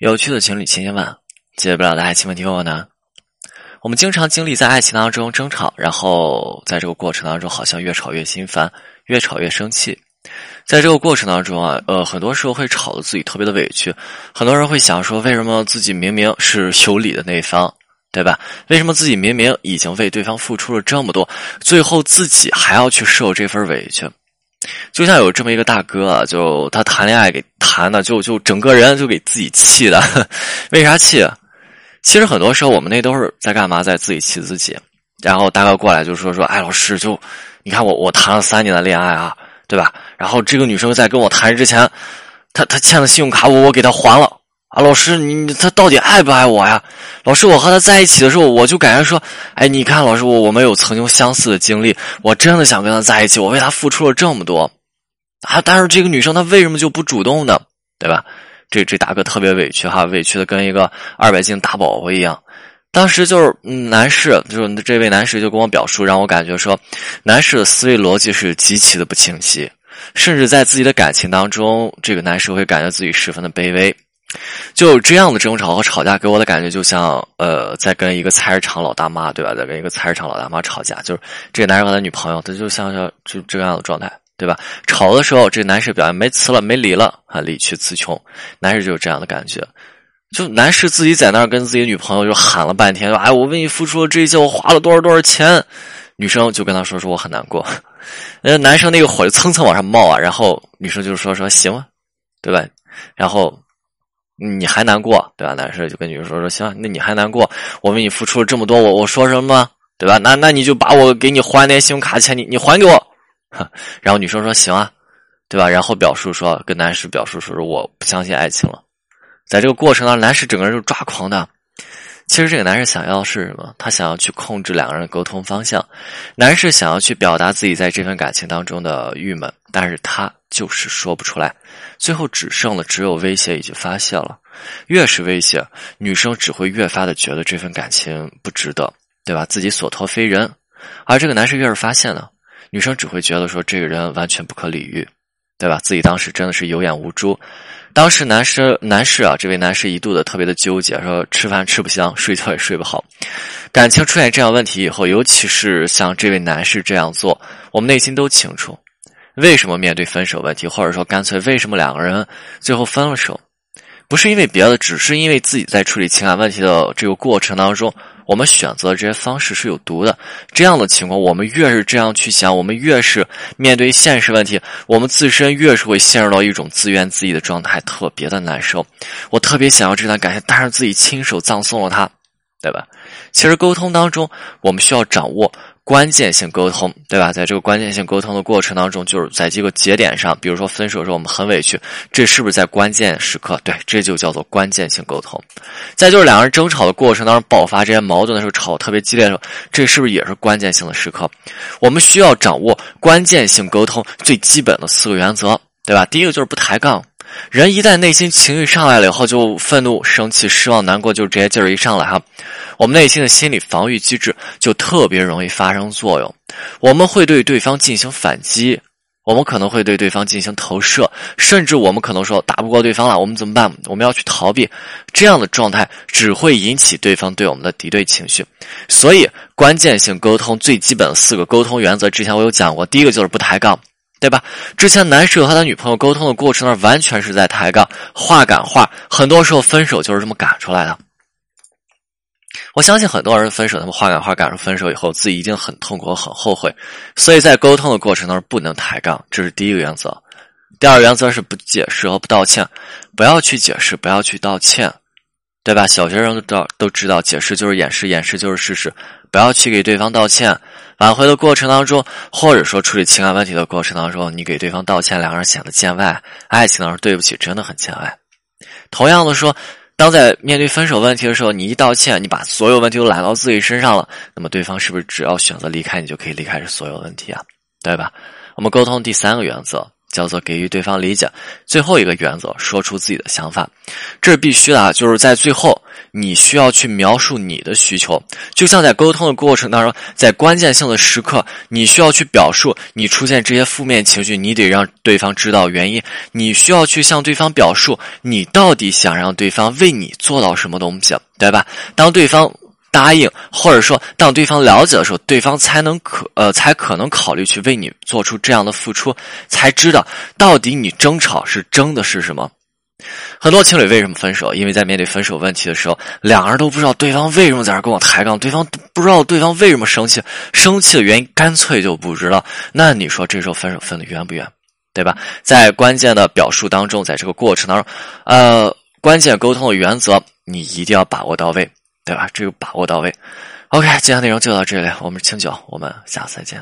有趣的情侣千千万，解决不了的爱情问题问我呢。我们经常经历在爱情当中争吵，然后在这个过程当中，好像越吵越心烦，越吵越生气。在这个过程当中啊，呃，很多时候会吵得自己特别的委屈。很多人会想说，为什么自己明明是有理的那一方，对吧？为什么自己明明已经为对方付出了这么多，最后自己还要去受这份委屈？就像有这么一个大哥，就他谈恋爱给谈的，就就整个人就给自己气的。为啥气？其实很多时候我们那都是在干嘛，在自己气自己。然后大哥过来就说说，哎，老师，就你看我我谈了三年的恋爱啊，对吧？然后这个女生在跟我谈之前，她她欠的信用卡我我给她还了。啊，老师，你他到底爱不爱我呀？老师，我和他在一起的时候，我就感觉说，哎，你看，老师，我我们有曾经相似的经历，我真的想跟他在一起，我为他付出了这么多，啊，但是这个女生她为什么就不主动呢？对吧？这这大哥特别委屈哈，委屈的跟一个二百斤大宝宝一样。当时就是男士，就是这位男士就跟我表述，让我感觉说，男士的思维逻辑是极其的不清晰，甚至在自己的感情当中，这个男士会感觉自己十分的卑微。就这样的争吵和吵架，给我的感觉就像，呃，在跟一个菜市场老大妈，对吧？在跟一个菜市场老大妈吵架，就是这个男人和他女朋友，他就像像就这样的状态，对吧？吵的时候，这个男士表现没词了，没理了，啊，理屈词穷，男士就是这样的感觉。就男士自己在那儿跟自己女朋友就喊了半天，说：“哎，我为你付出了这些，我花了多少多少钱。”女生就跟他说：“说我很难过。”那男生那个火就蹭蹭往上冒啊，然后女生就说：“说行啊，对吧？”然后。你还难过，对吧？男士就跟女生说说，行，那你还难过？我为你付出了这么多，我我说什么，对吧？那那你就把我给你还那信用卡钱，你你还给我。然后女生说行啊，对吧？然后表述说跟男士表述说，我不相信爱情了。在这个过程当中，男士整个人就抓狂的。其实这个男士想要是什么？他想要去控制两个人的沟通方向。男士想要去表达自己在这份感情当中的郁闷，但是他。就是说不出来，最后只剩了只有威胁以及发泄了。越是威胁，女生只会越发的觉得这份感情不值得，对吧？自己所托非人。而这个男生越是发现呢，女生只会觉得说这个人完全不可理喻，对吧？自己当时真的是有眼无珠。当时男士男士啊，这位男士一度的特别的纠结，说吃饭吃不香，睡觉也睡不好。感情出现这样问题以后，尤其是像这位男士这样做，我们内心都清楚。为什么面对分手问题，或者说干脆为什么两个人最后分了手，不是因为别的，只是因为自己在处理情感问题的这个过程当中，我们选择这些方式是有毒的。这样的情况，我们越是这样去想，我们越是面对现实问题，我们自身越是会陷入到一种自怨自艾的状态，特别的难受。我特别想要这段感情，但是自己亲手葬送了他，对吧？其实沟通当中，我们需要掌握。关键性沟通，对吧？在这个关键性沟通的过程当中，就是在这个节点上，比如说分手的时候我们很委屈，这是不是在关键时刻？对，这就叫做关键性沟通。再就是两个人争吵的过程当中爆发这些矛盾的时候，吵特别激烈的时候，这是不是也是关键性的时刻？我们需要掌握关键性沟通最基本的四个原则，对吧？第一个就是不抬杠。人一旦内心情绪上来了以后，就愤怒、生气、失望、难过，就这些劲儿一上来哈，我们内心的心理防御机制就特别容易发生作用。我们会对对方进行反击，我们可能会对对方进行投射，甚至我们可能说打不过对方了，我们怎么办？我们要去逃避。这样的状态只会引起对方对我们的敌对情绪。所以，关键性沟通最基本的四个沟通原则，之前我有讲过，第一个就是不抬杠。对吧？之前男士和他女朋友沟通的过程那完全是在抬杠，话赶话，很多时候分手就是这么赶出来的。我相信很多人分手，他们话赶话赶出分手以后，自己一定很痛苦、很后悔。所以在沟通的过程当中不能抬杠，这是第一个原则。第二个原则是不解释和不道歉，不要去解释，不要去道歉，对吧？小学生都知道，都知道，解释就是掩饰，掩饰就是事实，不要去给对方道歉。挽回的过程当中，或者说处理情感问题的过程当中，你给对方道歉，两个人显得见外。爱情当中，对不起，真的很见外。同样的说，当在面对分手问题的时候，你一道歉，你把所有问题都揽到自己身上了，那么对方是不是只要选择离开，你就可以离开这所有问题啊？对吧？我们沟通第三个原则，叫做给予对方理解。最后一个原则，说出自己的想法，这是必须的啊！就是在最后，你需要去描述你的需求，就像在沟通的过程当中，在关键性的时刻，你需要去表述你出现这些负面情绪，你得让对方知道原因。你需要去向对方表述，你到底想让对方为你做到什么东西，对吧？当对方。答应，或者说当对方了解的时候，对方才能可呃才可能考虑去为你做出这样的付出，才知道到底你争吵是争的是什么。很多情侣为什么分手？因为在面对分手问题的时候，两个人都不知道对方为什么在这跟我抬杠，对方不知道对方为什么生气，生气的原因干脆就不知道。那你说这时候分手分的冤不冤？对吧？在关键的表述当中，在这个过程当中，呃，关键沟通的原则你一定要把握到位。对吧？只有把握到位。OK，今天内容就到这里，我们是清酒，我们下次再见。